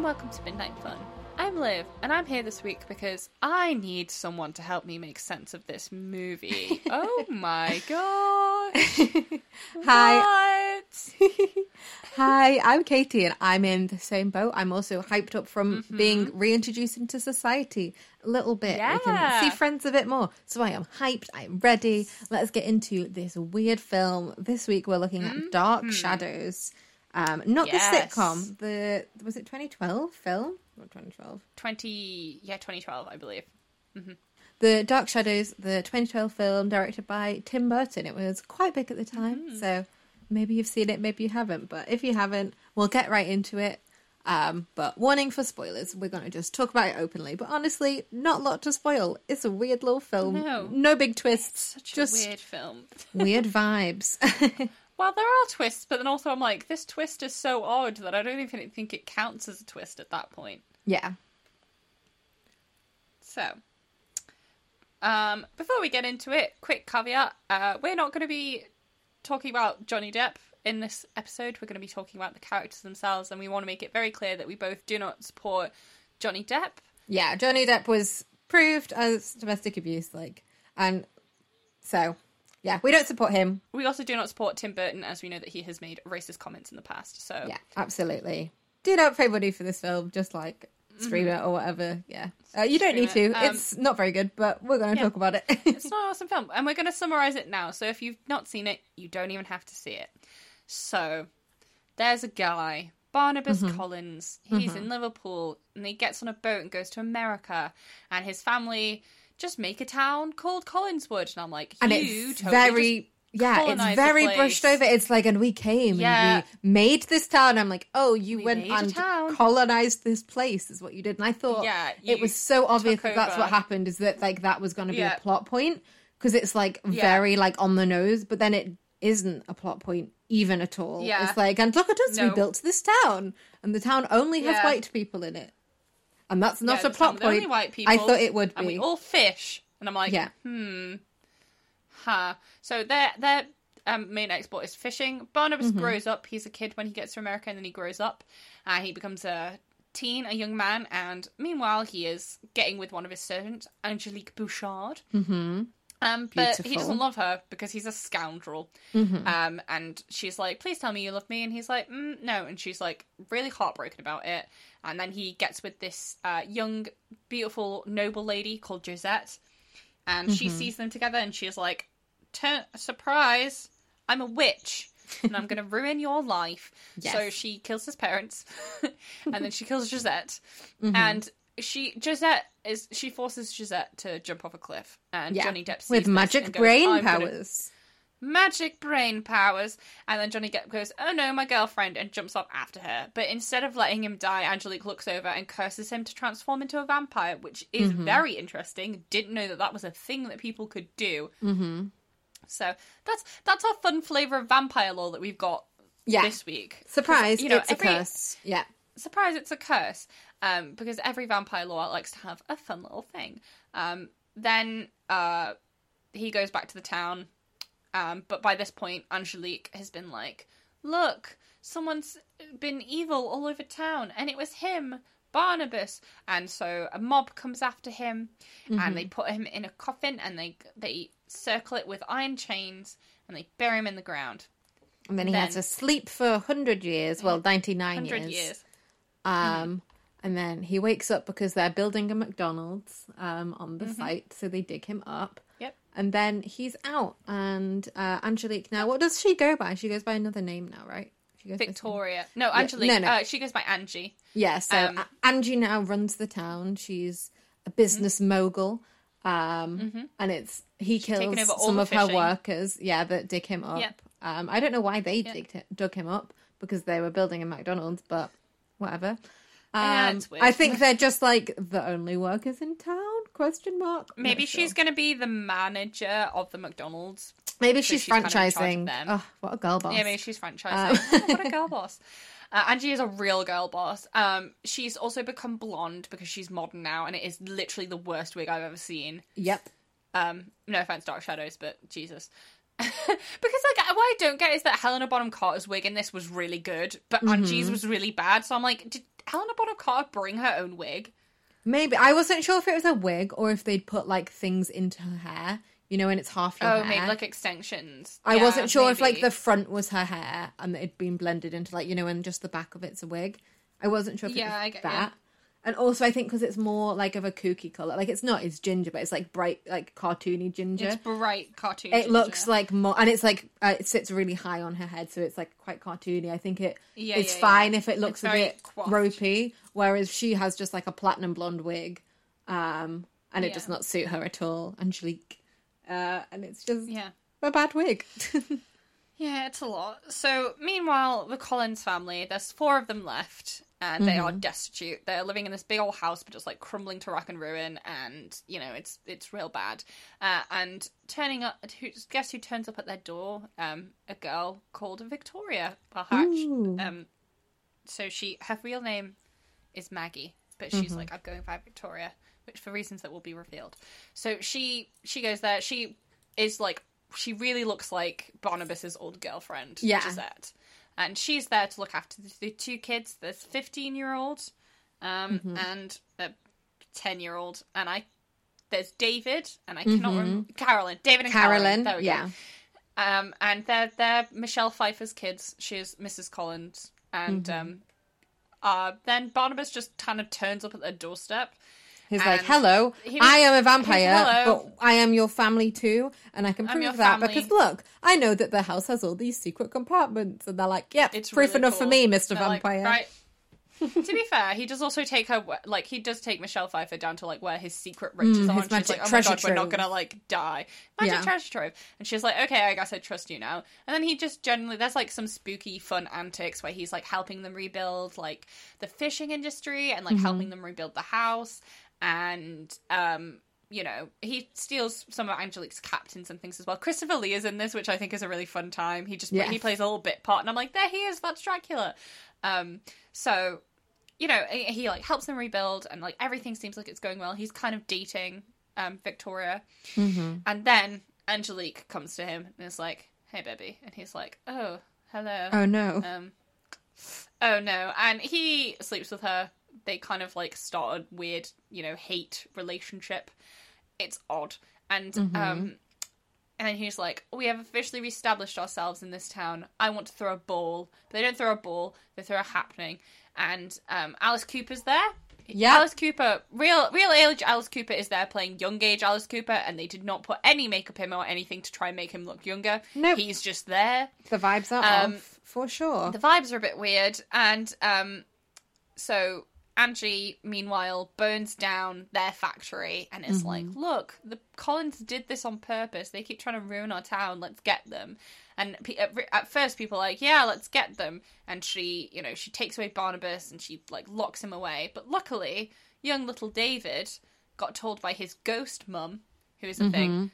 and welcome to Midnight Fun. I'm Liv, and I'm here this week because I need someone to help me make sense of this movie. oh my god! Hi. Hi, I'm Katie, and I'm in the same boat. I'm also hyped up from Mm-hmm. being reintroduced into society a little bit. Yeah. We can see friends a bit more. So I am hyped. I'm ready. Let's get into this weird film. This week we're looking at Dark Shadows. Um, not Mm-hmm. Yes. the sitcom. The was it 2012 film? Or 2012. 20, yeah, 2012, I believe. The Dark Shadows, the 2012 film directed by Tim Burton. It was quite big at the time, Mm-hmm. so maybe you've seen it, maybe you haven't. But if you haven't, we'll get right into it. Um, but warning for spoilers. We're going to just talk about it openly. But honestly, not a lot to spoil. It's a weird little film. No. big twists. Such just a weird film. weird vibes. Well, there are twists, but then also I'm like, this twist is so odd that I don't even think it counts as a twist at that point. yeah. So, um, before we get into it, quick caveat: uh, we're not going to be talking about Johnny Depp in this episode. We're going to be talking about the characters themselves, and we want to make it very clear that we both do not support Johnny Depp. Yeah. Johnny Depp was proved as domestic abuse, like, and so yeah, we don't support him. We also do not support Tim Burton, as we know that he has made racist comments in the past. So, Yeah, absolutely. Do not pay money for this film, just like stream it or whatever. Yeah, uh, you don't Mm-hmm. Stream need to. Um, it's not very good, but we're going to yeah. talk about it. it's not an awesome film, and we're going to summarize it now. So, if you've not seen it, you don't even have to see it. So, there's a guy, Barnabas Mm-hmm. Collins. He's in Liverpool, and he gets on a boat and goes to America, and his family just make a town called Collinswood. And I'm like, and you it's totally very. Yeah, it's very brushed over. It's like, and we came Yeah. and we made this town. I'm like, oh, you We went and colonized this place, is what you did. And I thought, Yeah, it was so obvious that that's what happened. Is that like that was going to be Yeah. a plot point because it's like Yeah. very like on the nose, but then it isn't a plot point even at all. Yeah. It's like, and look at us, we built this town, and the town only has white people in it, and that's not Yeah, a plot town with only point. white people, I thought it would and we be. all fish. And I'm like, Yeah. hmm, huh. So their their um, main export is fishing. Barnabas Mm-hmm. grows up. He's a kid when he gets to America, and then he grows up. Uh, he becomes a teen, a young man, and meanwhile he is getting with one of his servants, Angelique Bouchard. Mm-hmm. Um, but he Beautiful. Mm-hmm. doesn't love her because he's a scoundrel. Um, and she's like, "Please tell me you love me," and he's like, mm, "No," and she's like really heartbroken about it. And then he gets with this uh, young, beautiful, noble lady called Josette, and she sees them together, and she's like, Turn- "Surprise! I'm a witch." and I'm going to ruin your life. So she kills his parents, and then she kills Josette, Mm-hmm. and she Josette is she forces Josette to jump off a cliff, and Yeah. Johnny Depp sees with magic goes, brain "I'm gonna- powers. magic brain powers. And then Johnny Depp goes, "Oh no, my girlfriend," and jumps off after her. But instead of letting him die, Angelique looks over and curses him to transform into a vampire, which is Mm-hmm. very interesting. Didn't know that that was a thing that people could do. Mm-hmm. So that's that's our fun flavor of vampire lore that we've got Yeah. this week. Surprise! you know, it's every- a curse. Yeah. Surprise it's a curse um, because every vampire lore likes to have a fun little thing um, then uh, he goes back to the town um, but by this point angelique has been like look someone's been evil all over town and it was him barnabas and so a mob comes after him and they put him in a coffin and they they circle it with iron chains and they bury him in the ground And then he Then- has to sleep for 100 years. Well, 99 100 years. years Um, And then he wakes up because they're building a McDonald's um, on the site. So they dig him up. Yep. And then he's out. And uh, Angelique, now, what does she go by? She goes by another name now, right? She goes victoria no angelique no, no. Uh, she goes by angie Yeah, so Um, Angie now runs the town. She's a business Mm-hmm. mogul. Um, and it's he kills over all some of her workers. Yeah, that dig him up. Yep. Um, I don't know why they digged dug him up because they were building a McDonald's, but whatever. Um. I think they're just like the only workers in town? Question mark. I'm Maybe not she's going to be the manager of the McDonald's. maybe so she's, kind of in charge of franchising. them. Oh, what a girl boss! Yeah, maybe she's franchising. Oh, what a girl boss. Uh, Angie is a real girl boss. Um, she's also become blonde because she's modern now, and it is literally the worst wig I've ever seen. Yep. Um, no offense, Dark Shadows, but Jesus. because like what I don't get is that Helena Bonham Carter's wig in this was really good, but Angie's mm-hmm. was really bad. So I'm like, did, Helena Bonham Carter bring her own wig? Maybe I wasn't sure if it was a wig or if they'd put like things into her hair. You know, and it's half your Oh, hair. maybe like extensions. I Yeah, wasn't sure if like the front was her hair and it had been blended into like you know, and just the back of it's a wig. I wasn't sure if it Yeah, was I get that. And also, I think because it's more like of a kooky color, like it's not, it's ginger, but it's like bright, like cartoony ginger. it's bright cartoon. it looks like more, and it's like uh, it sits really high on her head, so it's like quite cartoony. I think it Yeah, it's yeah, yeah. fine if it looks It's a bit coiffed. ropey, whereas she has just like a platinum blonde wig, um, and it Yeah. does not suit her at all, Angelique, uh, and it's just yeah. a bad wig. Yeah, it's a lot. So, meanwhile, the Collins family, there's four of them left, and they Mm-hmm. are destitute. They're living in this big old house, but just like crumbling to rock and ruin, and you know, it's it's real bad. Uh, and turning up, who, guess who turns up at their door? Um, a girl called Victoria Balhatch. Um, so she, her real name is Maggie, but she's Mm-hmm. like, I'm going by Victoria, which for reasons that will be revealed. So she she goes there. She is like she really looks like Barnabas's old girlfriend, Yeah. Josette, and she's there to look after the, two kids. There's 15 year old, um, Mm-hmm. and a 10 year old, and I. There's David, and I cannot remember Carolyn. David and Carolyn. Mm-hmm. Carolyn, There we yeah. go. Um, and they're they're Michelle Pfeiffer's kids. She's Mrs. Collins, and Mm-hmm. um, uh, then Barnabas just kind of turns up at their doorstep. He's like, "Hello, he was- I am a vampire, but I am your family too, and I can prove that family." because look, I know that the house has all these secret compartments." And they're like, "Yep, It's proof really enough for me, Mister They're like, Vampire." right. to be fair, he does also take her like he does take Michelle Pfeiffer down to like where his secret riches Mm, are. and she's like, "Oh my treasure trove. we're not gonna like die, magic Yeah. treasure trove." And she's like, "Okay, I guess I trust you now." And then he just generally there's like some spooky, fun antics where he's like helping them rebuild like the fishing industry and like Mm-hmm. helping them rebuild the house, and um. You know, he steals some of Angelique's captains and things as well. Christopher Lee is in this, which I think is a really fun time. He just Yes. he plays a little bit part, and I'm like, there he is. That's Dracula. Um, so you know, he, like helps them rebuild, and like everything seems like it's going well. He's kind of dating um, Victoria, Mm-hmm. and then Angelique comes to him and is like, "Hey, baby," and he's like, "Oh, hello." Oh no! Um, oh no, and he sleeps with her. They kind of like start a weird, you know, hate relationship. It's odd, and um, and then he's like, "We have officially reestablished ourselves in this town. I want to throw a ball." But they don't throw a ball; they throw a happening. And um, Alice Cooper's there. Yeah. Alice Cooper, real real age Alice Cooper is there playing young age Alice Cooper, and they did not put any makeup in or anything to try and make him look younger. Nope. he's just there. the vibes are um, off for sure. The vibes are a bit weird, and um, so Angie, meanwhile, burns down their factory and is like, "Look, the Collins did this on purpose. They keep trying to ruin our town. Let's get them." And at first, people are like, "Yeah, let's get them." And she, you know, she takes away Barnabas and she like locks him away. But luckily, young little David got told by his ghost mum, who is a thing.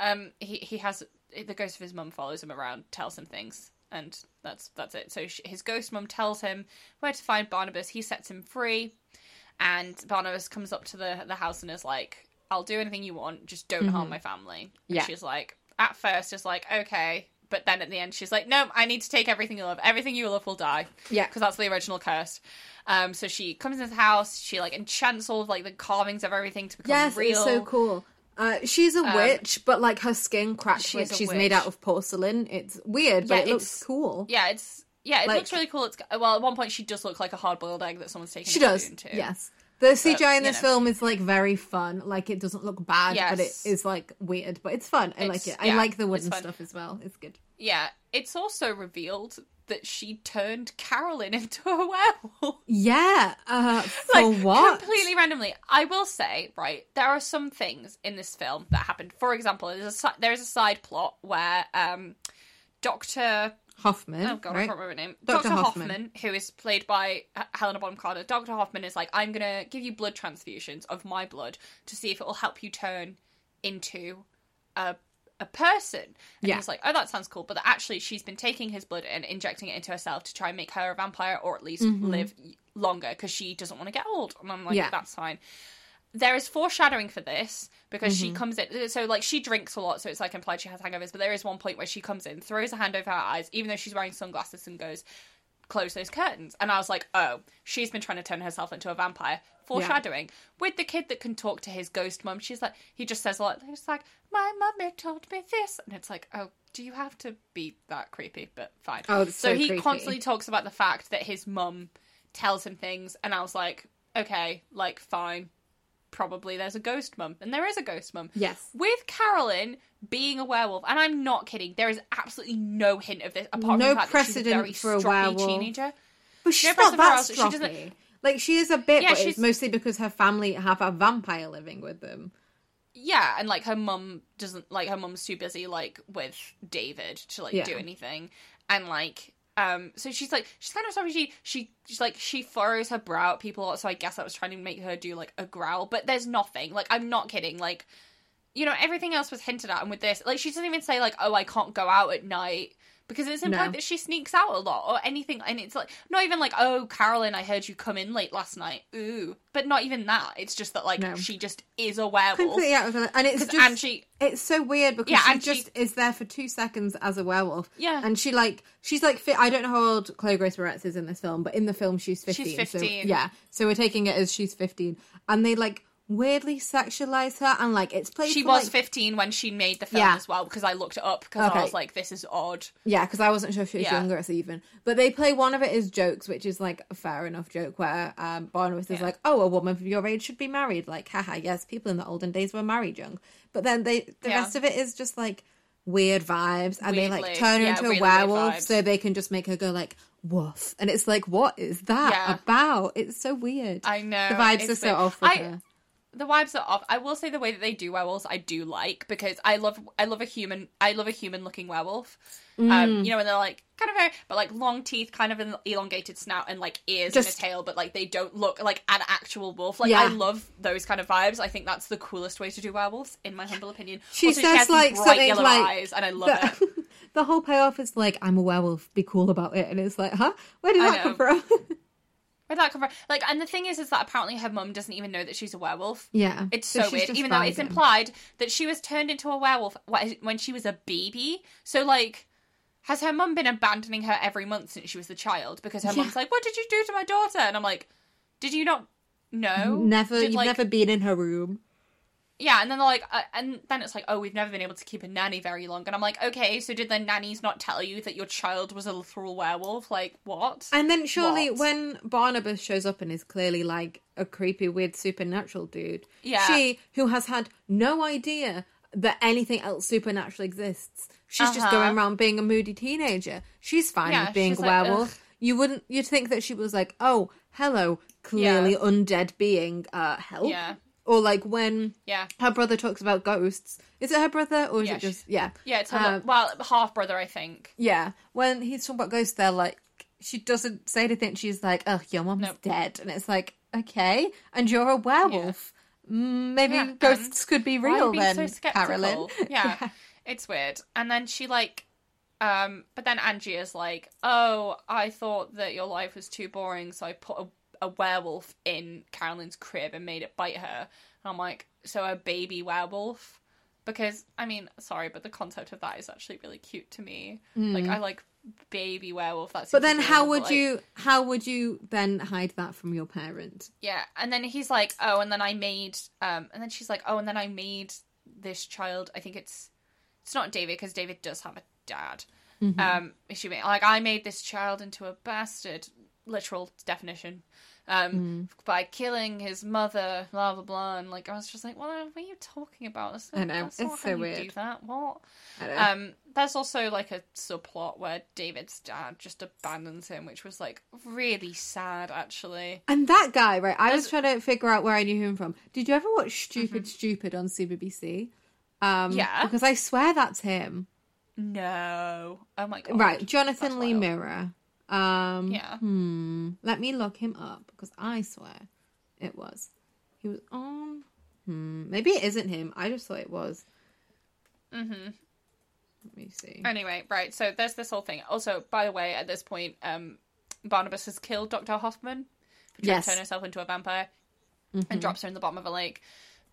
Um, he he has the ghost of his mum follows him around, tells him things, and that's that's it. So sh his ghost mum tells him where to find Barnabas. He sets him free, and Barnabas comes up to the the house and is like, "I'll do anything you want, just don't harm my family." And Yeah. she's like, at first, is like, "Okay." But then at the end, she's like, "No, I need to take everything you love. Everything you love will die." Yeah. because that's the original curse. Um, so she comes into the house. She like enchants all of like the carvings of everything to become yes, real. it's so cool. Uh, she's a witch, but like her skin cracks she like she's witch. made out of porcelain. It's weird, but Yeah, it looks cool. Yeah, it's yeah, it Like- looks really cool. It's well, at one point she does look like a hard boiled egg that someone's taken She does. spoon to. Yes. The CGI in this know. film is like very fun. Like it doesn't look bad, but it is like weird, but it's fun. I like It's- it. I like the wooden stuff as well. It's good. Yeah, it's also revealed that she turned Carolyn into a werewolf. Yeah. Uh, for like what? completely randomly. I will say, right, there are some things in this film that happened. For example, there's a there is a side plot where um Doctor Hoffman. Oh god, I right? can't remember her name. Dr. Dr. Hoffman. Hoffman. who is played by Helena Bonham Carter. Dr. Hoffman is like, I'm gonna give you blood transfusions of my blood to see if it will help you turn into a a person. And Yeah. he's like, oh, that sounds cool. But actually, she's been taking his blood and injecting it into herself to try and make her a vampire or at least live longer because she doesn't want to get old. And I'm like, Mm-hmm. Yeah. that's fine. There is foreshadowing for this because Mm-hmm. she comes in. So, like, she drinks a lot, so it's like implied she has hangovers. But there is one point where she comes in, throws a hand over her eyes, even though she's wearing sunglasses, and goes, close those curtains. And I was like, oh, she's been trying to turn herself into a vampire. Foreshadowing. With the kid that can talk to his ghost mum, she's like, he just says a lot. He's like, my mummy told me this. And it's like, oh, do you have to be that creepy? But fine. Oh, it's so he creepy. constantly talks about the fact that his mum tells him things. And I was like, okay, like, fine. Probably there's a ghost mum. And there is a ghost mum. Yes. With Carolyn being a werewolf, and I'm not kidding, there is absolutely no hint of this apart No from the fact that she's a precedent very for a werewolf. teenager. But she's No, not that she doesn't- Like she is a bit, Yeah, but it's mostly because her family have a vampire living with them. Yeah, and like her mum doesn't like her mum's too busy like with David to like Yeah. do anything, and like um, so she's like she's kind of sorry she she she's like she furrows her brow at people. So I guess I was trying to make her do like a growl, but there's nothing. Like I'm not kidding. Like you know everything else was hinted at, and with this, like she doesn't even say like oh I can't go out at night. Because it's implied No. that she sneaks out a lot or anything, and it's like not even like, "Oh, Carolyn, I heard you come in late last night." Ooh, but not even that. It's just that like No. she just is a werewolf. Completely out of it. And it's just and she it's so weird because Yeah, she and she- just is there for two seconds as a werewolf. Yeah. and she like she's like I don't know how old Chloe Grace Moretz is in this film, but in the film she's fifteen. She's so- 15. yeah, so we're taking it as she's fifteen, and they like weirdly sexualize her, and like it's played. She for, was like- 15 when she made the film Yeah. as well because I looked it up because Okay. I was like, this is odd. Yeah, because I wasn't sure if she was Yeah. younger even. But they play one of it as jokes, which is like a fair enough joke where um, Barnabas is like, "Oh, a woman of your age should be married." Like, haha, yes, people in the olden days were married young. But then they the Yeah. rest of it is just like weird vibes, and they like turn her yeah, into a really weird werewolf so they can just make her go like woof, and it's like, what is that Yeah. about? It's so weird. I know. the vibes it's are so off with I- her. The vibes are off. I will say the way that they do werewolves, I do like because I love, I love a human, I love a human looking werewolf. Mm. Um, you know, and they're like kind of very, but like long teeth, kind of an elongated snout, and like ears Just- and a tail, but like they don't look like an actual wolf. Like Yeah. I love those kind of vibes. I think that's the coolest way to do werewolves, in my humble opinion. She Also, says has like bright yellow like eyes, and I love it. the, whole payoff is like, "I'm a werewolf. Be cool about it," and it's like, huh? Where did I that come from? Where'd that come from? Like, and the thing is, is that apparently her mum doesn't even know that she's a werewolf. yeah, It's So so, weird, even though it's implied that she was turned into a werewolf when she was a baby. So, like, has her mum been abandoning her every month since she was the child? Because her Yeah. mum's like, "What did you do to my daughter?" And I'm like, "Did you not know? Never, Did, you've like- never been in her room. Yeah." And then they're like, uh, and then it's like, "Oh, we've never been able to keep a nanny very long." And I'm like, "Okay, so did the nannies not tell you that your child was a literal werewolf? Like, what?" And then surely What? when Barnabas shows up and is clearly like a creepy, weird, supernatural dude, Yeah. she who has had no idea that anything else supernatural exists, she's just Uh-huh. going around being a moody teenager. She's fine Yeah, with being she's a like, werewolf. ugh. You wouldn't. You'd think that she was like, oh, hello, clearly undead being. Uh, help. Yeah. Or like when yeah. her brother talks about ghosts. Is it her brother or is Yeah, it just yeah? Yeah, it's her, Uh, well, half brother, I think. Yeah, when he's talking about ghosts, they're like, she doesn't say anything. She's like, "Oh, your mom's Nope. dead," and it's like, okay, and you're a werewolf. Mm, Maybe Yeah, ghosts could be Why are you real then, so skeptical? Carolyn. Yeah, it's weird. And then she like, um, but then Angie is like, "Oh, I thought that your life was too boring, so I put a, a werewolf in Carolyn's crib and made it bite her." And I'm like, "So a baby werewolf?" Because I mean, sorry, but the concept of that is actually really cute to me. Like, I like baby werewolf. That's. But then, how would you? How would you then hide that from your parent? Yeah, and then he's like, "Oh, and then I made," um, and then she's like, "Oh, and then I made this child. I think it's it's not David because David does have a dad. Um, she made like I made this child into a bastard, literal definition, um, by killing his mother, blah blah blah. And like I was just like, "What are you talking about? That's, I know, that's it's so you weird. Do that? What?" I know. Um, there's also like a subplot where David's dad just abandons him, which was like really sad, actually. and that guy, right? I was trying to figure out where I knew him from. Did you ever watch Stupid Stupid on CBBC? Um, Yeah. because I swear that's him. No. Oh my god. Right, Jonathan That's Lee wild. Mirror. Um, Yeah. Hmm. Let me look him up because I swear it was. He was on. Hmm. Maybe it isn't him. I just thought it was. Mhm. Let me see. Anyway, right. So there's this whole thing. Also, by the way, at this point, um, Barnabas has killed Dr. Hoffman for trying Yes. to turn herself into a vampire and drops her in the bottom of a lake.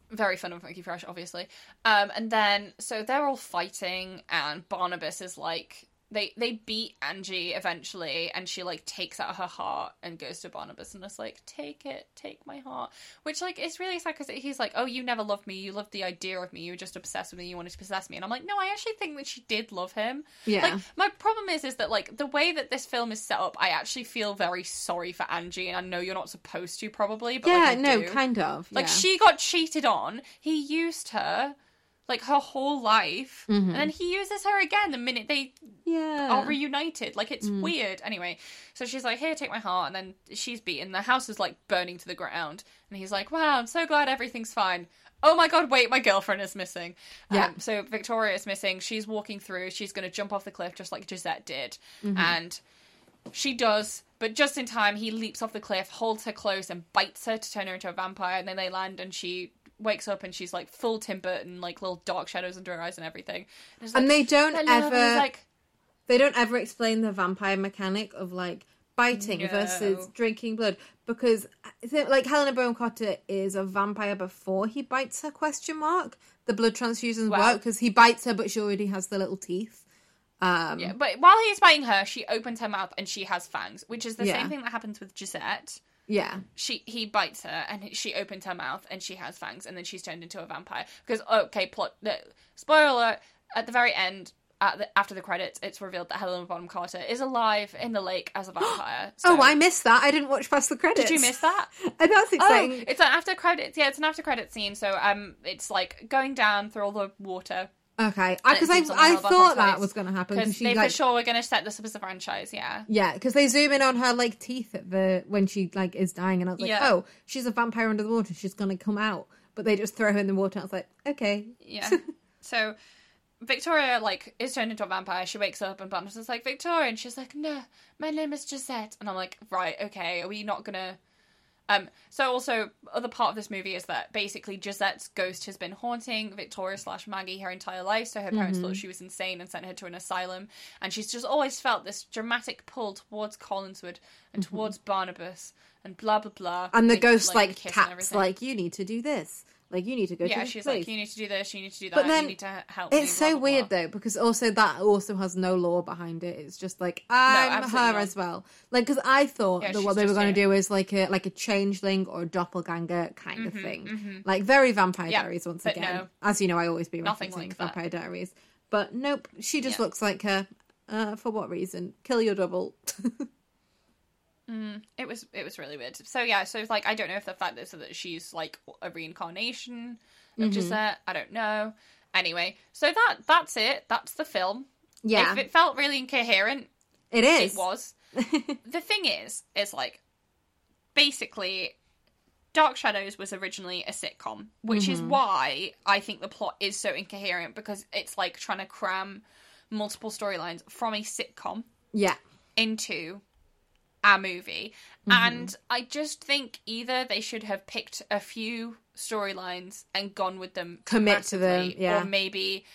Very fun and funky fresh, obviously. Um, and then so they're all fighting, and Barnabas is like they they beat Angie eventually, and she like takes out her heart and goes to Barnabas and is like, "Take it, take my heart," which like is really sad because he's like, "Oh, you never loved me. You loved the idea of me. You were just obsessed with me. You wanted to possess me." And I'm like, "No, I actually think that she did love him." Yeah. Like my problem is, is that like the way that this film is set up, I actually feel very sorry for Angie, and I know you're not supposed to probably, but yeah, like, I no, do. kind of. Like yeah. she got cheated on. He used her like her whole life, Mm-hmm. and then he uses her again the minute they yeah. are reunited. Like Mm. it's weird. Anyway, so she's like, "Here, take my heart," and then she's beaten. The house is like burning to the ground, and he's like, "Wow, I'm so glad everything's fine." Oh my god, wait, my girlfriend is missing. Yeah. Um, so Victoria is missing. She's walking through. She's going to jump off the cliff just like Josette did. Mm-hmm. And she does, but just in time, he leaps off the cliff, holds her close, and bites her to turn her into a vampire. And then they land, and she wakes up, and she's like full Tim Burton, like little dark shadows under her eyes and everything. And, it's And they don't "Hello," and he's ever like, they don't ever explain the vampire mechanic of like biting No. versus drinking blood because like Helena Bonham Carter is a vampire before he bites her question mark the blood transfusions Wow. work because he bites her but she already has the little teeth um Yeah, but while he's biting her, she opens her mouth and she has fangs, which is the Yeah. same thing that happens with Josette. Yeah She he bites her and she opens her mouth and she has fangs, and then she's turned into a vampire. Because okay, plot spoiler alert, at the very end. At the, after the credits, it's revealed that Helena Bonham Carter is alive in the lake as a vampire. oh I missed that I didn't watch past the credits Did you miss that? that's Oh, exciting it's an after credits. Yeah, it's an after credit scene. So um, it's like going down through all the water okay because I, I thought that was going to happen because they like for sure were going to set this up as a franchise. Yeah. Yeah, because they zoom in on her like teeth at the when she like is dying, and I was like, Yeah. oh, she's a vampire under the water. She's gonna come out, but they just throw her in the water. And I was like, okay, Yeah. so Victoria like is turned into a vampire. She wakes up and Barnabas is like Victoria, and she's like, "No, my name is Josette." And I'm like, "Right, okay. Are we not gonna?" Um. So also, other part of this movie is that basically Josette's ghost has been haunting Victoria slash Maggie her entire life. So her parents Mm-hmm. thought she was insane and sent her to an asylum, and she's just always felt this dramatic pull towards Collinswood and towards Barnabas and blah blah blah. Mm-hmm. and the ghost like, and taps like you need to do this, like you need to go yeah, to this place. Yeah, she's place. like, you need to do this, you need to do that, But then you need to help me. it's blah, so blah, weird blah. though because also that also has no law behind it. It's just like I'm absolutely her not. as well. Like because I thought Yeah, that what they were going to do is like a like a changeling or a doppelganger kind of thing, like very Vampire Mm-hmm, Diaries once again. no. As you know, I always be referencing like that. Vampire Diaries, but nope, she just Yeah. looks like her. Uh, for what reason? Kill your double. It was it was really weird. So yeah, so it's like I don't know if the fact is that she's like a reincarnation Mm-hmm. of Josette. I don't know. Anyway, so that that's it. That's the film. yeah, If it felt really incoherent, it is. it was. the thing is, is like basically Dark Shadows was originally a sitcom, which is why I think the plot is so incoherent because it's like trying to cram multiple storylines from a sitcom Yeah, into a movie. Mm-hmm. And I just think either they should have picked a few storylines and gone with them Commit to them, yeah. or maybe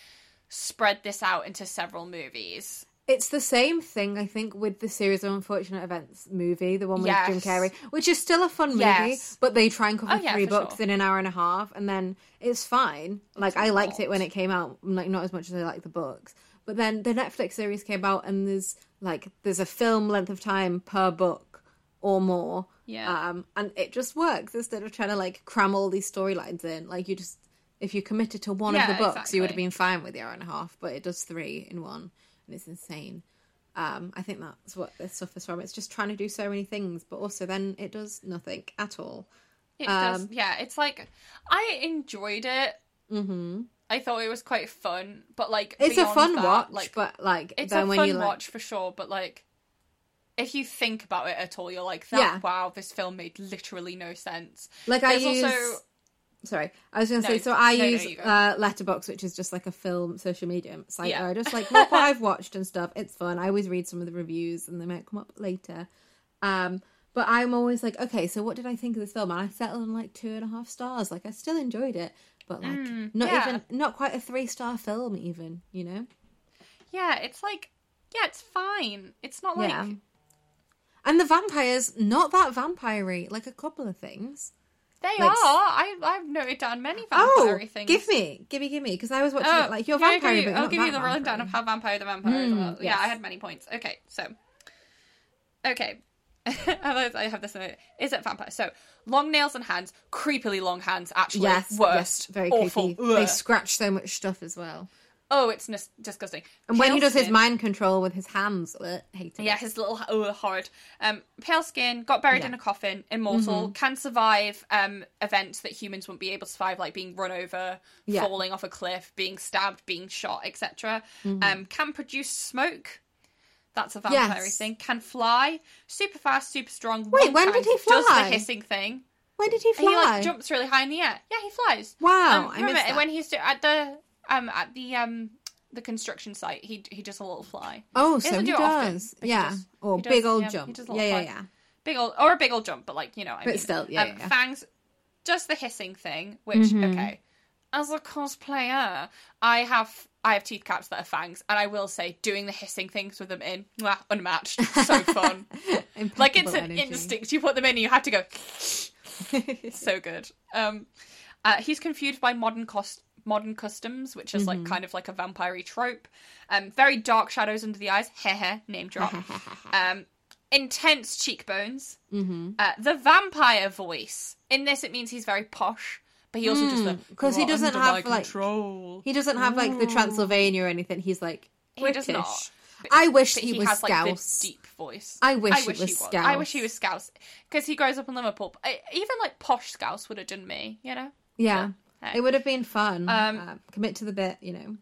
spread this out into several movies. It's the same thing, I think, with the series of unfortunate events movie, the one with Jim Carrey, which is still a fun movie, Yes. but they try and cover Oh, yeah, three books sure. in an hour and a half, and then it's fine. Like I liked it when it came out, like not as much as I like the books. But then the Netflix series came out, and there's like there's a film length of time per book or more, Yeah. um, and it just works instead of trying to like cram all these storylines in. Like you just if you committed to one of the books, you would have been fine with the hour and a half, but it does three in one, and it's insane. Um, I think that's what this suffers from. It's just trying to do so many things, but also then it does nothing at all. It does. Um, Yeah, it's like I enjoyed it. hmm I thought it was quite fun, but like It's a fun that, watch, Like but like it's a fun you like, watch for sure, but like if you think about it at all, you're like, that, Yeah. wow, this film made literally no sense. like I There's use. also Sorry, I was going to No, say. So I no, no, use go. uh, Letterboxd, which is just like a film social media site Yeah. where I just like look what I've watched and stuff. It's fun. I always read some of the reviews, and they might come up later. Um, but I'm always like, okay, so what did I think of this film? And I settled on like two and a half stars. Like I still enjoyed it, but like not Mm, yeah. even not quite a three star film, even. You know? yeah, it's like yeah, it's fine. It's not like yeah. And the vampires, not that vampire-y, like a couple of things. They Like, are. I, I've noted down many vampire Oh, things. give me, give me, give me, because I was watching Oh, it like you're yeah, I'll vampire, give you, I'll give you the rundown of how vampire the vampire is. Mm, well. Yeah. I had many points. Okay, so okay. I have this. it. Is it vampire? So long nails and hands, creepily long hands. Actually, Yes, worst, yes, very awful. creepy. They scratch so much stuff as well. Oh, it's nis- disgusting. And when Pale he does his mind control with his hands, ugh, hate it. Yeah, his little oh, horrid. Um, pale skin, got buried Yeah. in a coffin, immortal, can survive um events that humans wouldn't be able to survive, like being run over, Yeah. falling off a cliff, being stabbed, being shot, etc. Um, can produce smoke. That's a vampire Yes. thing. Can fly, super fast, super strong. Wait, when did he fly? Does the hissing thing. When did he And fly? He like jumps really high in the air. Yeah, he flies. Wow, Um, I remember that. when he's do- at the um at the um the construction site, he he does a little fly. oh, He so he do it often, does. but he yeah, does- or does, big old yeah, he jump. does a Yeah, little yeah, fly. yeah. big old or a big old jump, but like you know, I But mean. still, yeah, um, yeah, yeah. fangs, just the hissing thing. Which Mhm. okay, as a cosplayer, I have I have teeth caps that are fangs, and I will say doing the hissing things with them in, mwah, unmatched, so fun. like it's an energy. instinct. You put them in, and you have to go. so good. Um, uh, he's confused by modern cost modern customs, which is like kind of like a vampire trope. Um, very dark shadows under the eyes. Heh name drop. um, intense cheekbones. hmm Uh, the vampire voice. In this, it means he's very posh, but he also does the Mm, 'cause he doesn't have, like- control. He doesn't have like the Transylvania or anything. He's like He British. does not. But- I wish but he, he, was has like Scouse. the deep voice. I wish he was he. Scouse. I wish he was Scouse because he grows up in Liverpool. I, even like posh Scouse would have done me, you know. Yeah, Hey. it would have been fun. Um, uh, commit to the bit, you know.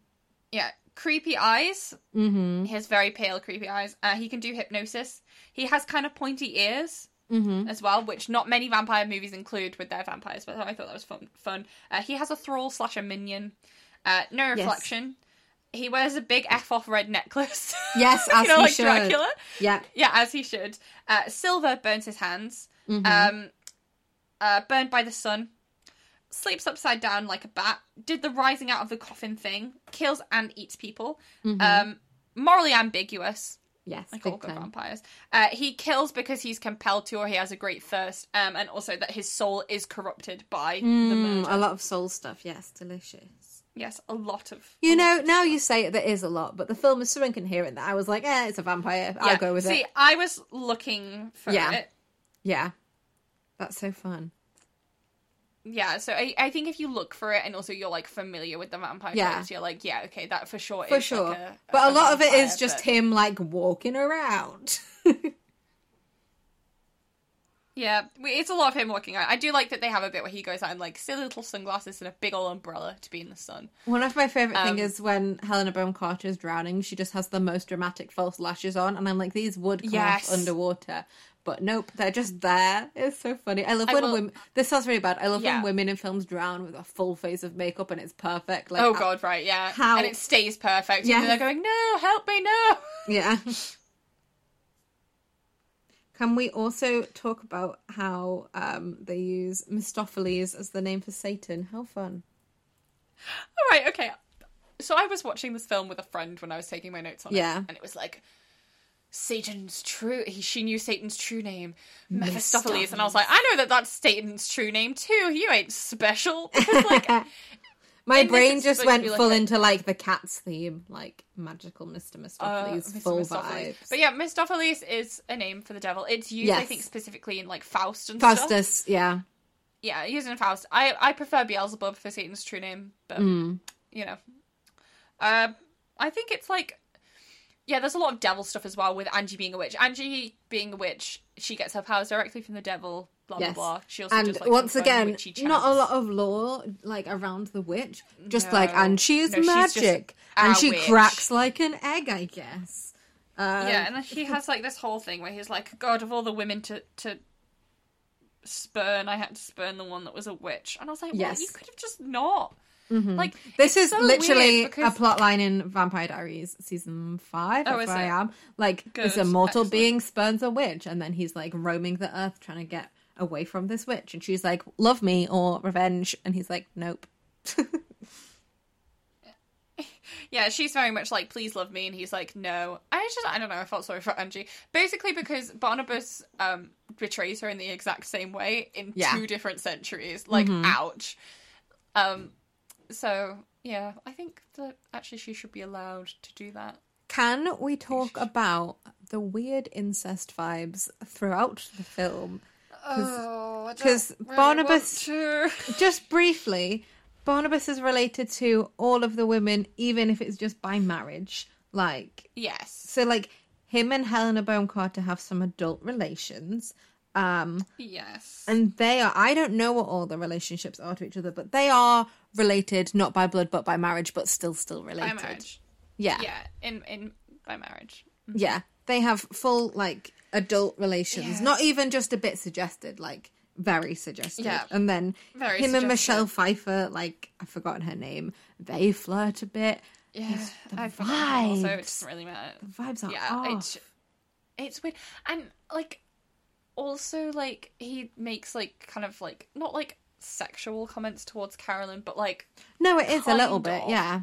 Yeah, creepy eyes. Mm-hmm. He has very pale, creepy eyes. Uh, he can do hypnosis. He has kind of pointy ears Mm-hmm. as well, which not many vampire movies include with their vampires. But I thought that was fun. Fun. Uh, he has a thrall slash a minion. Uh, no reflection. He wears a big f off red necklace. Yes, you as know, he like should. Dracula. Yeah. Yeah, as he should. Uh, Silver burns his hands. Mhm. Um, uh, burned by the sun. Sleeps upside down like a bat. Did the rising out of the coffin thing. Kills and eats people. Mhm. Um, morally ambiguous, yes. like all good vampires. Uh, he kills because he's compelled to, or he has a great thirst, um, and also that his soul is corrupted by the Mm, murder. a lot of soul stuff. Yes, delicious. Yes, a lot of. You know, of now stuff. you say it, there is a lot, but the film is so incoherent that I was like, eh, it's a vampire. I'll go with See, it. See, I was looking for Yeah. it. Yeah. That's so fun. Yeah, so I, I think if you look for it and also you're like familiar with the vampire Yeah. you're like, yeah, okay, that for sure For is sure. like a, but a, lot of it is vampire, just but- him, like, walking around. Yeah, it's a lot of him walking out. I do like that they have a bit where he goes out in like silly little sunglasses and a big old umbrella to be in the sun. One of my favourite Um, things is when Helena Bonham Carter is drowning, she just has the most dramatic false lashes on, and I'm like, these would come Yes. off underwater. But nope, they're just there. It's so funny. I love I when will- women. This sounds really bad. I love Yeah. when women in films drown with a full face of makeup and it's perfect. Like, oh god, right, yeah. how- And it stays perfect. Yeah. They're going, No, help me, no. Yeah. Can we also talk about how um, they use Mistopheles as the name for Satan? How fun! Alright, okay. So I was watching this film with a friend when I was taking my notes on Yeah. it. And it was like Satan's true. He, she knew Satan's true name, Mephistopheles, and I was like, I know that that's Satan's true name too. You ain't special. Because, like, My brain just went like full a- into like the cat's theme, like magical Mr. Uh, full Mistoffelees. vibes. But yeah, Mephistopheles is a name for the devil. It's used, I think, specifically in like Faust and stuff. Faustus, yeah. Yeah, using Faust. I I prefer Beelzebub for Satan's true name, but Mm. you know, uh, I think it's like. Yeah, there's a lot of devil stuff as well with Angie being a witch. Angie being a witch, she gets her powers directly from the devil. Blah Yes. blah blah. She also And does, like, once again, not a lot of lore like around the witch. Just No. like, and she is No, magic, and she witch. cracks like an egg, I guess. Um, Yeah, and then he has like this whole thing where he's like, God, of all the women to to spurn, I had to spurn the one that was a witch, and I was like, well, Yes. you could have just not. Mhm. Like This is so literally because- a plot line in Vampire Diaries season five. Oh, That's where I am. Like this immortal excellent. being spurns a witch, and then he's like roaming the earth trying to get away from this witch, and she's like, "Love me or revenge," and he's like, "Nope." Yeah, she's very much like, please love me, and he's like, no. I just I don't know. I felt sorry for Angie basically because Barnabas um betrays her in the exact same way in Yeah. two different centuries. Like, Mhm. ouch. Um, so yeah, I think that actually she should be allowed to do that. Can we talk about the weird incest vibes throughout the film? Oh, I really Barnabas- Just briefly, Barnabas is related to all of the women, even if it's just by marriage. Like, yes, so like him and Helena Bonham Carter have some adult relations. Um, yes, and they are i don't know what all the relationships are to each other but they are related not by blood but by marriage but still still by related marriage. yeah Yeah, in in by marriage. yeah they have full like adult relations Yeah. not even just a bit suggested like very suggested Yeah. and then Very him and michelle pfeiffer like i've forgotten her name they flirt a bit Yeah, I forgot. Also, it doesn't really matter. the vibes are yeah, off. it's it's weird, and like also like he makes like kind of like not like sexual comments towards Carolyn, but like no it is a little kind bit yeah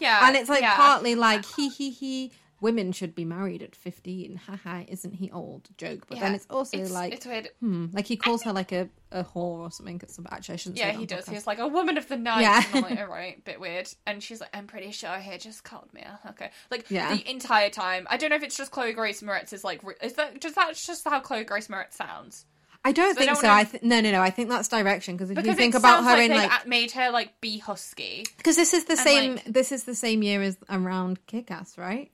yeah, and it's like yeah. partly like he he he women should be married at 15 haha isn't he old joke but then it's also it's, like it's weird. hmm, like he calls her like a, a whore or something at some actually I shouldn't Yeah, that he does. podcast. He's like a woman of the night. Yeah. And I'm like, all right, bit weird. And she's like, I'm pretty sure he just called me. Okay, like Yeah. the entire time. I don't know if it's just Chloe Grace Moretz's like. Is that just that's just how Chloe Grace Moretz sounds? I don't So think don't so I th- no no no I think that's direction because if Because you think about her like in like made her like be husky. because this is the and, same like- this is the same year as around Kick-Ass right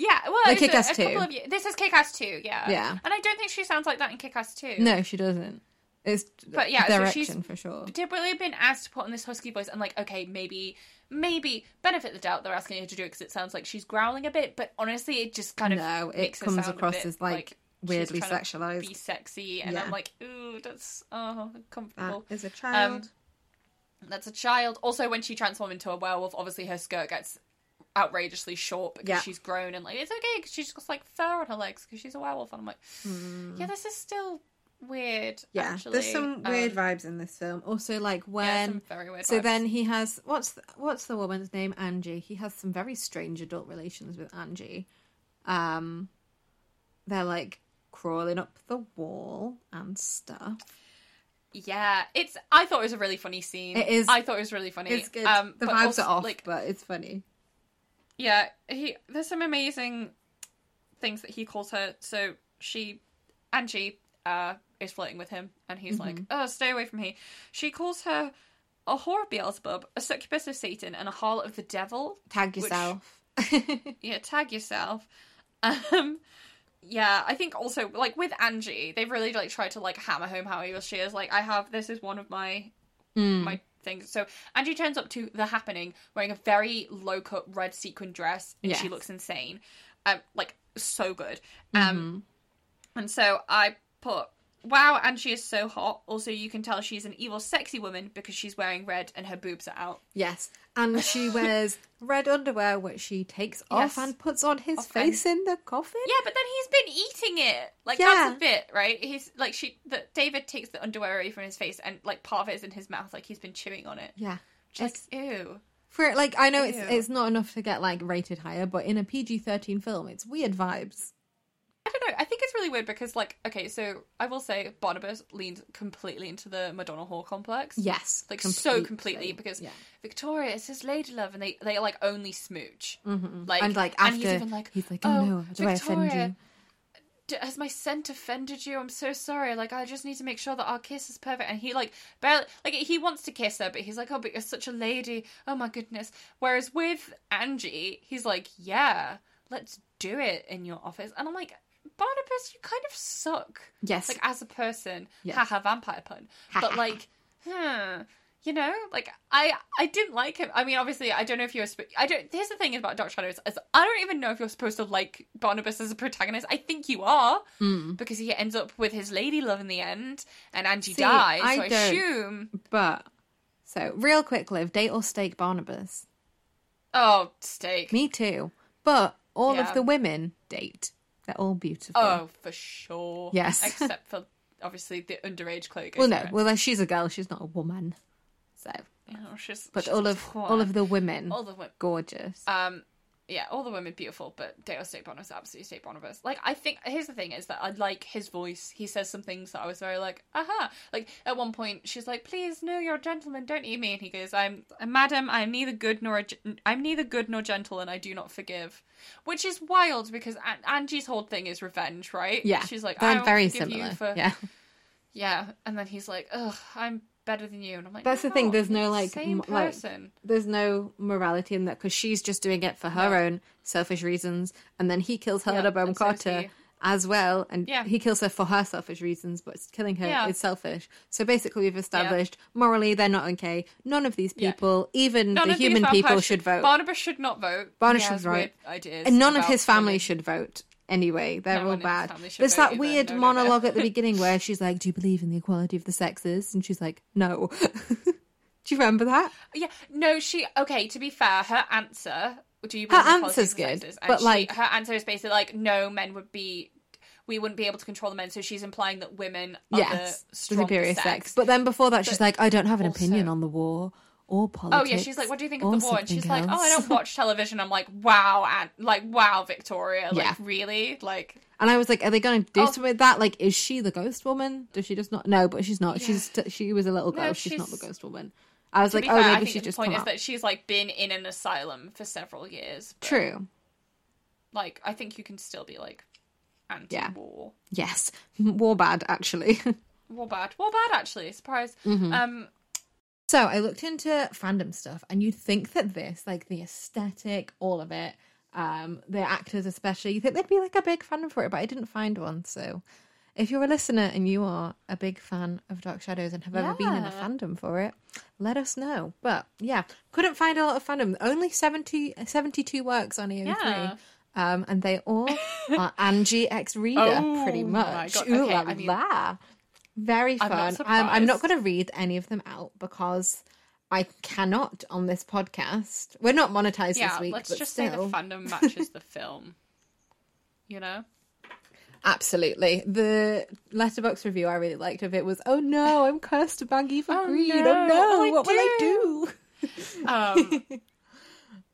Yeah, well, Like it's a- Kick-Ass 2. couple of This is Kick-Ass 2, yeah. Yeah. And I don't think she sounds like that in Kick-Ass 2. no she doesn't it's But yeah, so direction she's- for sure Deliberately been asked to put on this husky voice, and like, okay, maybe, maybe benefit the doubt they're asking her to do it because it sounds like she's growling a bit, but honestly, it just kind of no it comes across as like, she's weirdly sexualized be sexy, and Yeah. I'm like, ooh, that's oh that uncomfortable. is a child Um, That's a child. Also, when she transforms into a werewolf, obviously her skirt gets outrageously short because Yeah. she's grown and like it's okay because she's got like fur on her legs because she's a werewolf. And I'm like, yeah, this is still weird. Yeah actually. there's some weird Um, vibes in this film also like when yeah, some very weird. So vibes. then he has what's the, what's the woman's name? Angie. He has some very strange adult relations with Angie. Um, they're like crawling up the wall and stuff. yeah, it's. I thought it was a really funny scene. It is- I thought it was really funny. It's good. Um, the vibes also, are off, Like, but it's funny. Yeah, he. There's some amazing things that he calls her. So she, Angie, uh, is flirting with him, and he's like, Mm-hmm. "Oh, stay away from me." She calls her a whore of Beelzebub, a succubus of Satan, and a harlot of the devil. Tag Which- yourself. Yeah, tag yourself. Um, yeah, I think also like with Angie, they've really like tried to like hammer home how evil she is. Like, I have this is one of my Mm. my things. So Angie turns up to the happening wearing a very low cut red sequin dress, and she looks insane. Um, like so good. Mm-hmm. Um, and so I put. Wow, and she is so hot. Also, you can tell she's an evil, sexy woman because she's wearing red and her boobs are out. yes, and she wears red underwear, which she takes off Yes. and puts on his Off face in the coffin. Yeah, but then he's been eating it. Like Yeah. that's a bit, right? He's like she that David takes the underwear away from his face and like part of it is in his mouth, like he's been chewing on it. Yeah. Just like, ew. For like, I know it's Ew. it's not enough to get like rated higher, but in a PG thirteen film, it's weird vibes. I don't know. I think it's really weird because like okay, so I will say Barnabas leans completely into the Madonna whore complex. Yes, Like so completely because yeah. Victoria is his lady love and they they like only smooch. Mm-hmm. Like and like after and he's even like he's like, oh, no, do I offend Victoria, you? D- has my scent offended you? I'm so sorry. Like, I just need to make sure that our kiss is perfect. And he like barely like he wants to kiss her, but he's like, oh, but you're such a lady. Oh my goodness. Whereas with Angie, he's like, yeah, let's do it in your office. And I'm like, Barnabas, you kind of suck. Yes, Like as a person, Yes. haha, vampire pun. but like, hmm. You know, like I, I didn't like him. I mean, obviously, I don't know if you're. Sp- I don't. Here's the thing about Dark Shadows: is I don't even know if you're supposed to like Barnabas as a protagonist. I think you are Mm. because he ends up with his lady love in the end, and Angie See, dies. I so I don't- assume. but so real quick, Liv date or stake Barnabas. Oh, stake. Me too. But all Yeah. of the women date. They're all beautiful. Oh, for sure. Yes. Except for obviously the underage Chloe. well, no. Well, she's a girl. She's not a woman. So, You know, she's, but she's all of all of the women, all the women. gorgeous. Um, yeah, all the women beautiful, but Dale State Barnabas absolutely State Barnabas. Like, I think here's the thing is that I like his voice. He says some things that I was very like, aha. Like at one point, she's like, "Please, no, you're a gentleman. Don't eat me." And he goes, "I'm, madam. I'm neither good nor a, I'm neither good nor gentle, and I do not forgive." Which is wild because An- Angie's whole thing is revenge, right? Yeah, she's like, they're "I very forgive similar. You for... Yeah, yeah, and then he's like, "Ugh, I'm." Better than you, and I'm like, That's the thing, there's no, like, same m- like- person. there's no morality in that because she's just doing it for her No. own selfish reasons, and then he kills Helena Yeah, Bonham and so is Carter as well, and Yeah. he kills her for her selfish reasons, but killing her Yeah. is selfish. So basically, we've established morally they're not okay. None of these people, even None the human people, should vote. Barnabas should not vote. Barnabas should vote. Ideas and none of his family women. should vote anyway. They're No all one in his bad. There's that either. weird No, no, no. monologue at the beginning where she's like, "Do you believe in the equality of the sexes?" And she's like, "No." Do you remember that? Yeah, no, she. Okay, to be fair, her answer. Do you Her believe in equality answer's good, sexes? but, she- like- her answer is basically like, no, men would be. We wouldn't be able to control the men, so she's implying that women are yes, the the superior sex. sex. But then before that, she's like, "I don't have an opinion on the war or Oh yeah, she's like, "What do you think of the war?" And she's something like, "Oh, I don't watch television." I'm like, "Wow, and like, wow, Victoria, like, Yeah. really, like." And I was like, "Are they going to do Oh. something with that? Like, is she the ghost woman? Does she just not? No, but she's not. Yeah. She's she was a little girl. No, she's, not the ghost woman." I was To like, "Oh, fair, maybe think she the just point is up." that she's like been in an asylum for several years. but, True. Like, I think you can still be like anti-war. Yes, war bad actually. War bad. War bad, actually. Surprise. Mm-hmm. Um, So I looked into fandom stuff, and you'd think that this, like the aesthetic, all of it, um, the actors especially, you think they'd be like a big fandom for it, but I didn't find one. So if you're a listener and you are a big fan of Dark Shadows and have ever been in a fandom for it, let us know. But yeah, couldn't find a lot of fandom. Only 70, 72 works on AO3. Yeah. Um, and they all are Angie X Reader, Oh pretty much. Ooh okay, la I mean- la. Very I'm fun. not I'm, I'm not going to read any of them out because I cannot on this podcast. We're not monetized yeah, this week, let's but just still, say the fandom matches the film. You know? absolutely. The Letterboxd review I really liked of it was, "Oh no, I'm cursed to Maggie for Oh greed. no, oh no, what will I what will I do?" Um,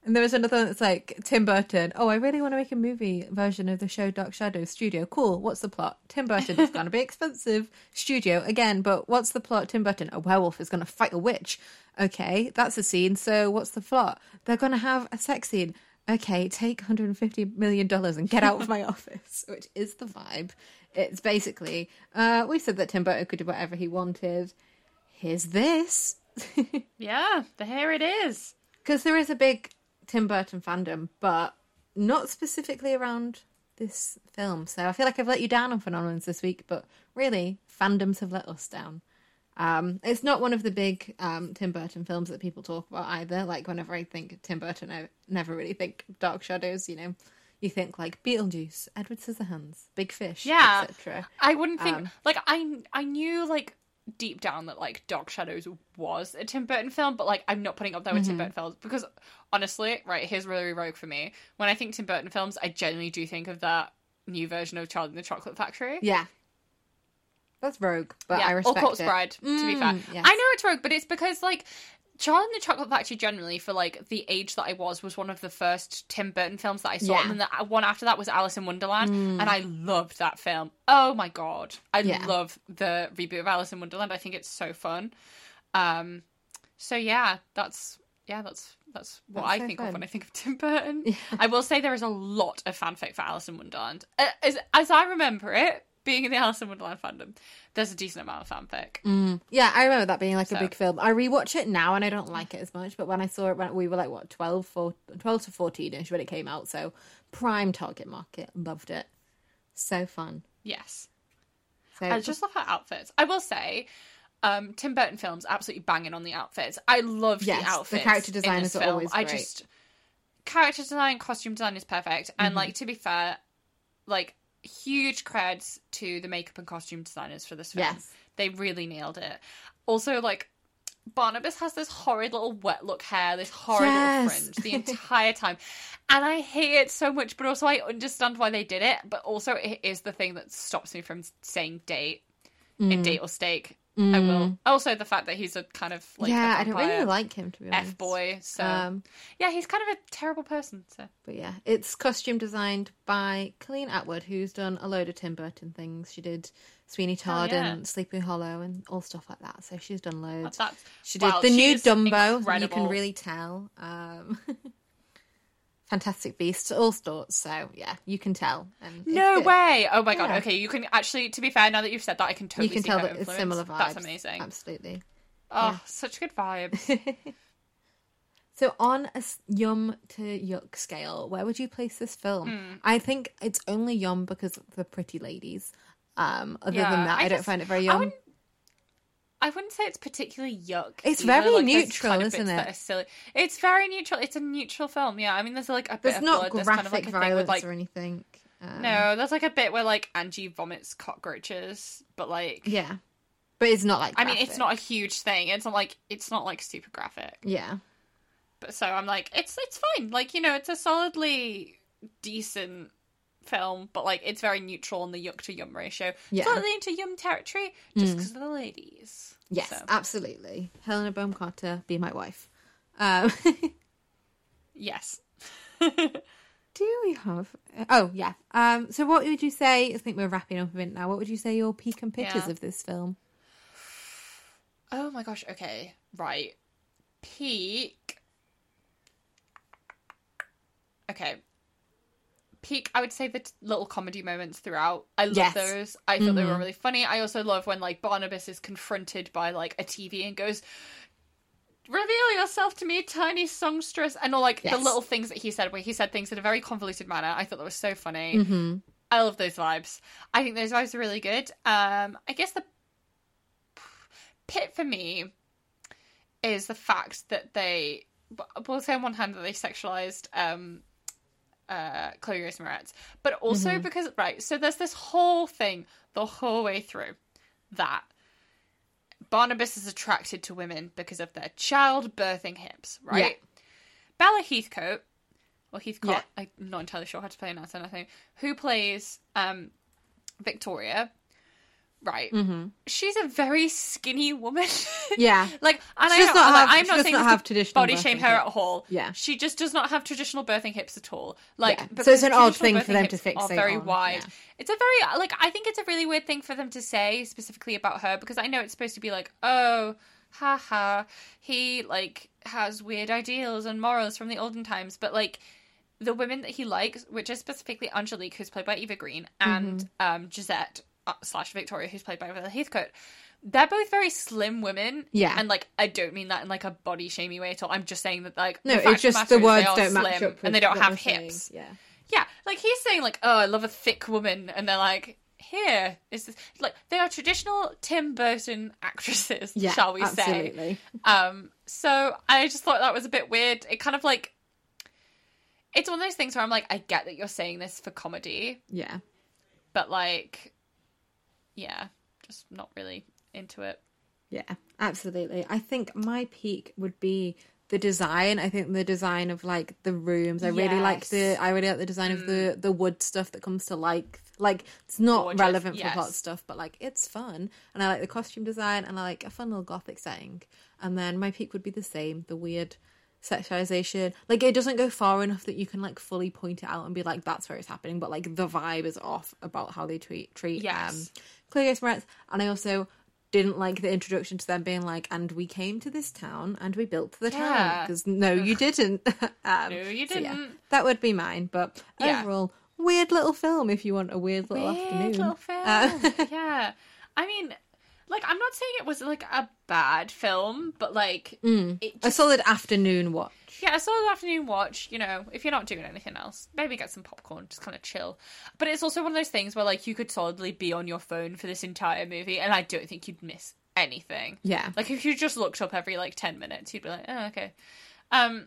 And there was another one that's like Tim Burton. Oh, I really want to make a movie version of the show Dark Shadows Studio. Cool. What's the plot? Tim Burton is going to be expensive. Studio again, but what's the plot? Tim Burton, a werewolf is going to fight a witch. Okay, that's a scene. So what's the plot? They're going to have a sex scene. Okay, take 150 million dollars and get out of my office, which is the vibe. It's basically uh, we said that Tim Burton could do whatever he wanted. Here's this. yeah, the here it is. because there is a big Tim Burton fandom, but not specifically around this film. So I feel like I've let you down on Phenomenons this week, but really, fandoms have let us down. Um, it's not one of the big um, Tim Burton films that people talk about either. Like whenever I think Tim Burton, I never really think Dark Shadows. You know, you think like Beetlejuice, Edward Scissorhands, Big Fish, Yeah. etc. I wouldn't think Um, like I I knew like deep down that like Dark Shadows was a Tim Burton film, but like I'm not putting up there with Tim Mm-hmm. Burton films because honestly, right, here's really rogue for me. When I think Tim Burton films, I genuinely do think of that new version of Charlie and the Chocolate Factory. Yeah, that's rogue, but yeah, I respect or Corpse it. Bride, to be fair. Mm, yes. I know it's rogue, but it's because like Charlie and the Chocolate Factory generally for like the age that I was was one of the first Tim Burton films that I saw, Yeah. and then the one after that was Alice in Wonderland, and I loved that film. Oh my god, I Yeah. love the reboot of Alice in Wonderland. I think it's so fun. Um, so yeah, that's yeah, that's that's what That's I so think fun. of when I think of Tim Burton. I will say there is a lot of fanfic for Alice in Wonderland, Uh, as as I remember it. Being in the Alice in Wonderland fandom, there's a decent amount of fanfic. Yeah, I remember that being like a big film. I rewatch it now and I don't like it as much, but when I saw it when we were like what 12, 4, 12 to 14ish when it came out, so prime target market, loved it. So fun. Yes. So I just love her outfits. I will say, um, Tim Burton films absolutely banging on the outfits. I love Yes, the outfits. the character in design this is film. always I great. just character design, costume design is perfect, and Mm-hmm. like to be fair, like huge creds to the makeup and costume designers for this film. Yes. They really nailed it. Also, like. Barnabas has this horrid little wet look hair, this horrid Yes. little fringe the entire time. And I hate it so much, but also I understand why they did it. But also, it is the thing that stops me from saying date in Mm. date or stake I will. Also, the fact that he's a kind of like Mm. yeah, I don't really like him to be honest. f boy. So Um, yeah, he's kind of a terrible person. So but yeah, it's costume designed by Colleen Atwood, who's done a load of Tim Burton things. She did Sweeney Todd yeah. and Sleepy Hollow and all stuff like that. So she's done loads. that's She did wow, the new Dumbo. You can really tell. Um, Fantastic Beasts, all sorts. So yeah, you can tell. No way! Oh my god. Yeah. Okay, you can actually. To be fair, now that you've said that, I can totally You can see tell that it's similar vibes. That's amazing. Absolutely. Oh, such good vibes. So on a yum to yuck scale, where would you place this film? Hmm. I think it's only yum because of the pretty ladies. Um, other Yeah, than that, I, I don't find it very yum. I wouldn't say it's particularly yuck. It's either. very Like, neutral, kind of isn't it? It's very neutral. It's a neutral film. Yeah, I mean, there's like a bit There's of not blood. Graphic kind of like violence with like or anything. Um, no. There's like a bit where like Angie vomits cockroaches, but like Yeah, but it's not like. I mean, it's not a huge thing. It's not like it's not like super graphic. Yeah, But so I'm like, it's it's fine. Like you know, it's a solidly decent film, but like it's very neutral on the yuck to yum ratio. Yeah. Slightly into yum territory just because of the ladies. Yes, So, absolutely. Helena Bonham Carter, be my wife. Um, yes. do we have? Oh yeah. Um, so what would you say? I think we're wrapping up a bit now. What would you say your peak and pitches Yeah. of this film? Oh my gosh. Okay. Right. Peak. Okay. Peak. I would say the t- little comedy moments throughout. I love Yes. those. I thought they were Mhm. really funny. I also love when like Barnabas is confronted by like a TV and goes, "Reveal yourself to me, tiny songstress," and all like the little things that he said, where he said things in a very convoluted manner. I thought that was so funny. Mm-hmm. I love those vibes. I think those vibes are really good. Um, I guess the pit for me is the fact that they, we'll say on one hand that they sexualized um, uh, Chloe Grace Moretz, but also Mhm. because right. So there's this whole thing the whole way through that Barnabas is attracted to women because of their childbirthing hips, right? Bella Heathcote, or Heathcote, I'm not entirely sure how to pronounce anything, who plays um, Victoria, right? Mm-hmm. She's a very skinny woman. Yeah. like, and She I, does not like, have- I'm not saying not have traditional body shame her hips. at all. Yeah. She just does not have traditional birthing hips at all. Like, Yeah. So it's an odd thing for them to hips are very on, wide. yeah. It's a very like I think it's a really weird thing for them to say specifically about her because I know it's supposed to be like, oh, haha, he like has weird ideals and morals from the olden times, but like the women that he likes, which is specifically Angelique, who's played by Eva Green, and Mm-hmm. um, Josette slash Victoria, who's played by Bella Heathcote. They're both very slim women, Yeah. and like I don't mean that in like a body shamey way at all. I'm just saying that like No, it's just the words don't match up and they don't have they're saying. hips. Yeah. Yeah, like he's saying, like, oh, I love a thick woman, and they're like, here is this. Like, they are traditional Tim Burton actresses, Yeah. shall we say? Um, so I just thought that was a bit weird. It kind of like, it's one of those things where I'm like, I get that you're saying this for comedy, Yeah. but like, yeah, just not really into it. Yeah, absolutely. I think my peak would be the design. I think the design of like the rooms. I really like the. Mm. I really like the design of the the wood stuff that comes to like like it's not Gorgeous, relevant for yes. plot stuff, but like it's fun. And I like the costume design and I like a fun little gothic setting. And then my peak would be the same. The weird sexualization like it doesn't go far enough that you can like fully point it out and be like that's where it's happening but like the vibe is off about how they treat treat Yes. um Chloe Grace Moretz and I also didn't like the introduction to them being like, and we came to this town and we built the town. Because no, you didn't. um, No, you so, yeah, didn't. that would be mine. But Yeah. overall, weird little film if you want a weird little Weird afternoon. little film. Uh, yeah. I mean, like, I'm not saying it was like a bad film, but like, Mm. it a solid afternoon watch. yeah, a solid afternoon watch. You know, if you're not doing anything else, maybe get some popcorn, just kind of chill. But it's also one of those things where like you could solidly be on your phone for this entire movie, and I don't think you'd miss anything. Yeah. Like if you just looked up every like ten minutes, you'd be like, oh okay. Um,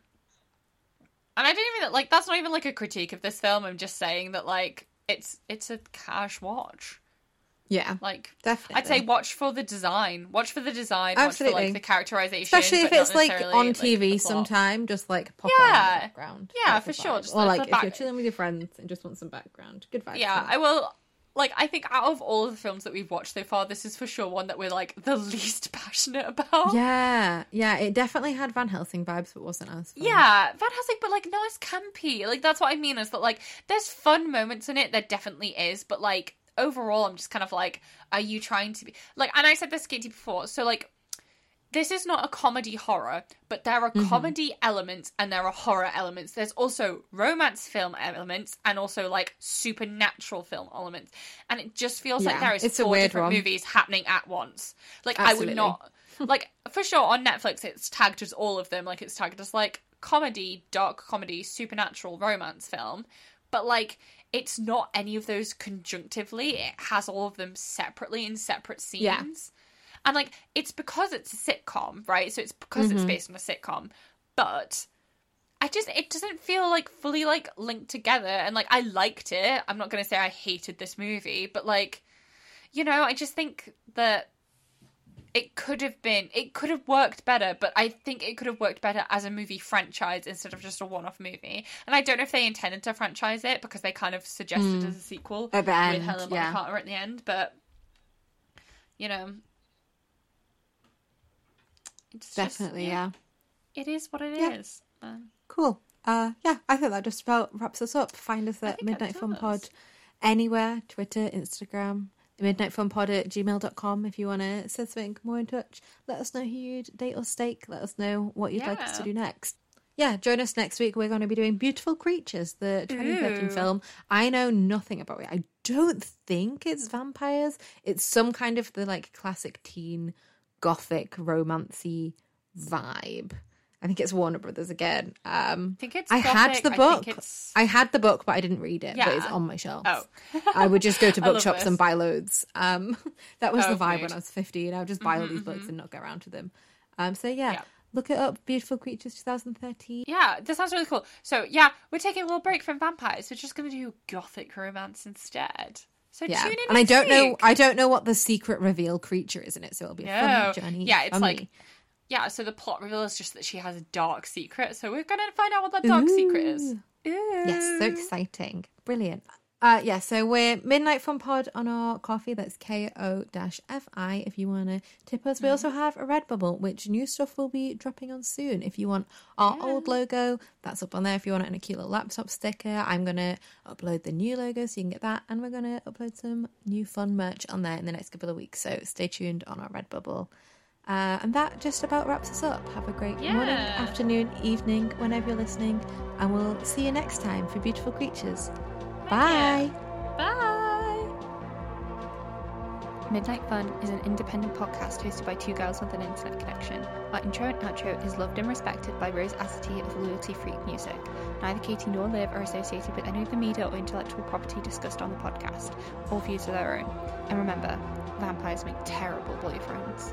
and I didn't even like that's not even like a critique of this film. I'm just saying that like it's it's a cash watch. Yeah. Like Definitely. I'd say watch for the design. Watch for the design. Watch for Absolutely. like the characterization. Especially if it's like on TV plot. sometime, just like pop Yeah. the background. Yeah, for sure, just Or like if you're chilling with your friends and just want some background. Good vibes. Yeah. I will like I think out of all of the films that we've watched so far, this is for sure one that we're like the least passionate about. Yeah, yeah, it definitely had Van Helsing vibes, but wasn't as fun. Yeah, Van Helsing, but like no, it's campy. Like that's what I mean is that like there's fun moments in it. There definitely is, but like overall, I'm just kind of like, are you trying to be like? And I said this, Katie, before. So like, this is not a comedy horror, but there are Mm-hmm. comedy elements and there are horror elements. There's also romance film elements and also like supernatural film elements. And it just feels like there is it's a four weird different one. movies happening at once. Like I would not like for sure on Netflix it's tagged as all of them. Like it's tagged as like comedy, dark comedy, supernatural romance film. But like it's not any of those conjunctively. It has all of them separately in separate scenes. Yeah. And like it's because it's a sitcom, right? So it's because it's Mhm. based on a sitcom. But I just it doesn't feel like fully like linked together and like I liked it. I'm not going to say I hated this movie, but like you know, I just think that it could have been it could have worked better, but I think it could have worked better as a movie franchise instead of just a one-off movie. And I don't know if they intended to franchise it because they kind of suggested Mm. as a sequel At the with end, Helen yeah. Carter at the end, but you know, it's just- Definitely, yeah. It is what it is. Yeah. Um, Cool. Uh, yeah, I think that just about wraps us up. Find us at Midnight Fun does. Pod anywhere Twitter, Instagram, midnightfunpod at gmail.com if you want to say something more in touch. Let us know who you'd date or stake. Let us know what you'd like us to do next. Yeah, join us next week. We're going to be doing Beautiful Creatures, the 2013 Ooh. film. I know nothing about it. I don't think it's vampires. It's some kind of the like classic teen gothic romancy vibe. I think it's Warner Brothers again. Um, I think it's. I had gothic, the I book. think it's... I had the book, but I didn't read it. But it's on my shelf. Oh, I would just go to bookshops and buy loads. Um, that was Oh, the vibe when I was 15. I would just buy all Mhm, these books mhm. and not get around to them. Um, so yeah, Yeah. look it up. Beautiful Creatures 2013. Yeah, this sounds really cool. So yeah, we're taking a little break from vampires. We're just gonna do gothic romance instead. So Yeah, tune in. and I don't know. I don't know what the secret reveal creature is in it, so it'll be a No. fun journey. Yeah, it's like- me. Yeah, so the plot reveal is just that she has a dark secret. So we're gonna find out what that dark secret is. Ooh. Ooh. Yes, so exciting. Brilliant. Uh, yeah, so we're Midnight Fun Pod on our Ko-fi. That's ko-fi if you want to tip us. We also have a Redbubble, which new stuff will be dropping on soon. If you want our old logo, that's up on there. If you want it in a cute little laptop sticker, I'm going to upload the new logo so you can get that. And we're going to upload some new fun merch on there in the next couple of weeks. So stay tuned on our Redbubble. Uh, and that just about wraps us up. Have a great morning, afternoon, evening, whenever you're listening. And we'll see you next time for Beautiful Creatures. Bye. Bye. Midnight Fun is an independent podcast hosted by two girls with an internet connection. Our intro and outro is loved and respected by Rose Asity of Loyalty Freak Music. Neither Katie nor Liv are associated with any of the media or intellectual property discussed on the podcast. All views are their own. And remember, vampires make terrible boyfriends.